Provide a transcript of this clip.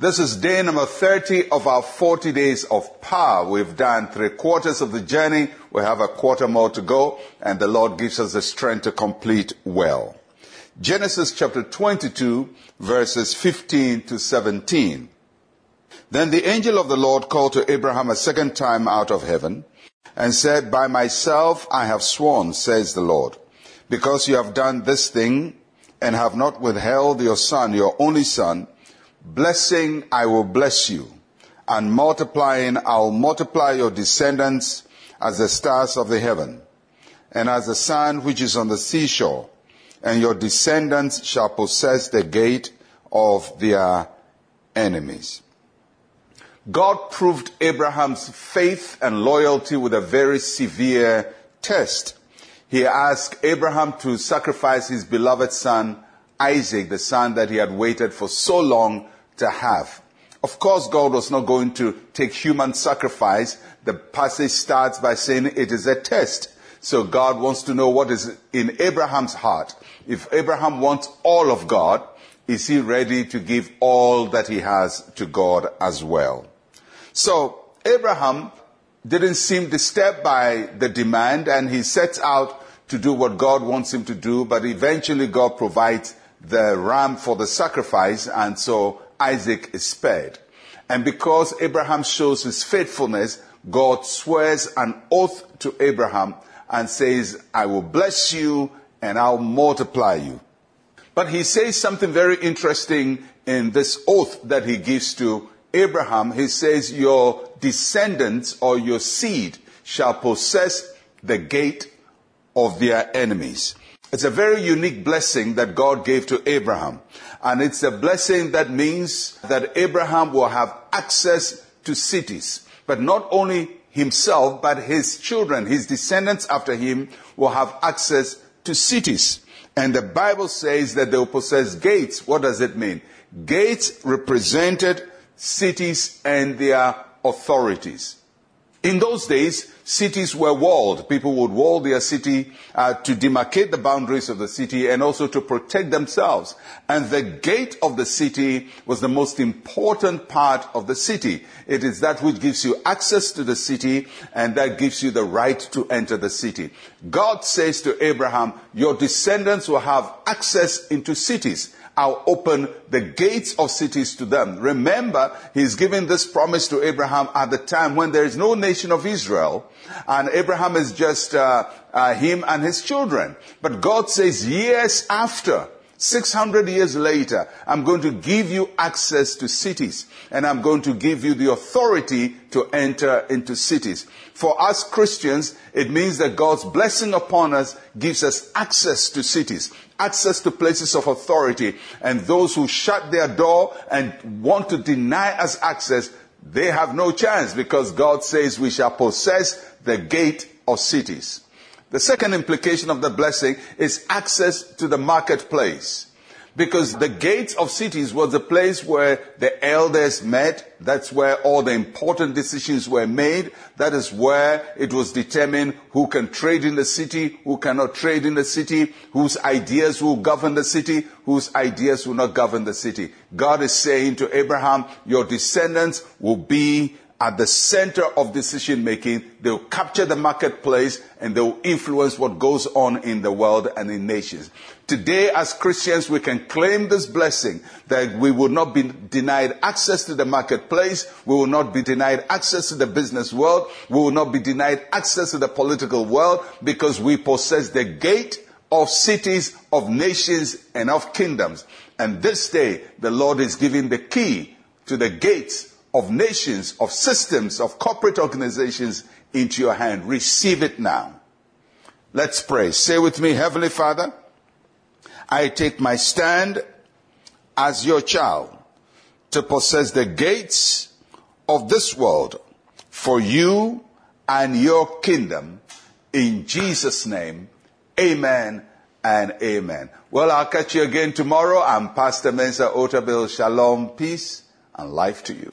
This is day number 30 of our 40 days of power. We've done three quarters of the journey. We have a quarter more to go and the Lord gives us the strength to complete well. Genesis chapter 22 verses 15 to 17. Then the angel of the Lord called to Abraham a second time out of heaven and said, By myself I have sworn, says the Lord, because you have done this thing and have not withheld your son, your only son, Blessing, I will bless you, and multiplying, I'll multiply your descendants as the stars of the heaven, and as the sand which is on the seashore, and your descendants shall possess the gate of their enemies. God proved Abraham's faith and loyalty with a very severe test. He asked Abraham to sacrifice his beloved son Isaac, the son that he had waited for so long to have. Of course, God was not going to take human sacrifice. The passage starts by saying it is a test. So God wants to know what is in Abraham's heart. If Abraham wants all of God, is he ready to give all that he has to God as well? So Abraham didn't seem disturbed by the demand and he sets out to do what God wants him to do, but eventually God provides the ram for the sacrifice, and so Isaac is spared. And because Abraham shows his faithfulness, God swears an oath to Abraham and says, I will bless you and I'll multiply you. But he says something very interesting in this oath that he gives to Abraham. He says, Your descendants or your seed shall possess the gate of their enemies. It's a very unique blessing that God gave to Abraham. And it's a blessing that means that Abraham will have access to cities. But not only himself, but his children, his descendants after him will have access to cities. And the Bible says that they will possess gates. What does it mean? Gates represented cities and their authorities. In those days, cities were walled. People would wall their city uh, to demarcate the boundaries of the city and also to protect themselves. And the gate of the city was the most important part of the city. It is that which gives you access to the city and that gives you the right to enter the city. God says to Abraham, your descendants will have access into cities. I'll open the gates of cities to them. Remember, he's giving this promise to Abraham at the time when there is no nation of Israel, and Abraham is just uh, uh, him and his children. But God says, years after, 600 years later, I'm going to give you access to cities and I'm going to give you the authority to enter into cities. For us Christians, it means that God's blessing upon us gives us access to cities, access to places of authority. And those who shut their door and want to deny us access, they have no chance because God says we shall possess the gate of cities. The second implication of the blessing is access to the marketplace. Because the gates of cities was the place where the elders met. That's where all the important decisions were made. That is where it was determined who can trade in the city, who cannot trade in the city, whose ideas will govern the city, whose ideas will not govern the city. God is saying to Abraham, your descendants will be at the center of decision making. They'll capture the marketplace and they'll influence what goes on in the world and in nations. Today, as Christians, we can claim this blessing that we will not be denied access to the marketplace. We will not be denied access to the business world. We will not be denied access to the political world because we possess the gate of cities, of nations, and of kingdoms. And this day, the Lord is giving the key to the gates of nations, of systems, of corporate organizations into your hand. Receive it now. Let's pray. Say with me, Heavenly Father, I take my stand as your child to possess the gates of this world for you and your kingdom. In Jesus' name, amen and amen. Well, I'll catch you again tomorrow. I'm Pastor Mensa Otabil. Shalom, peace, and life to you.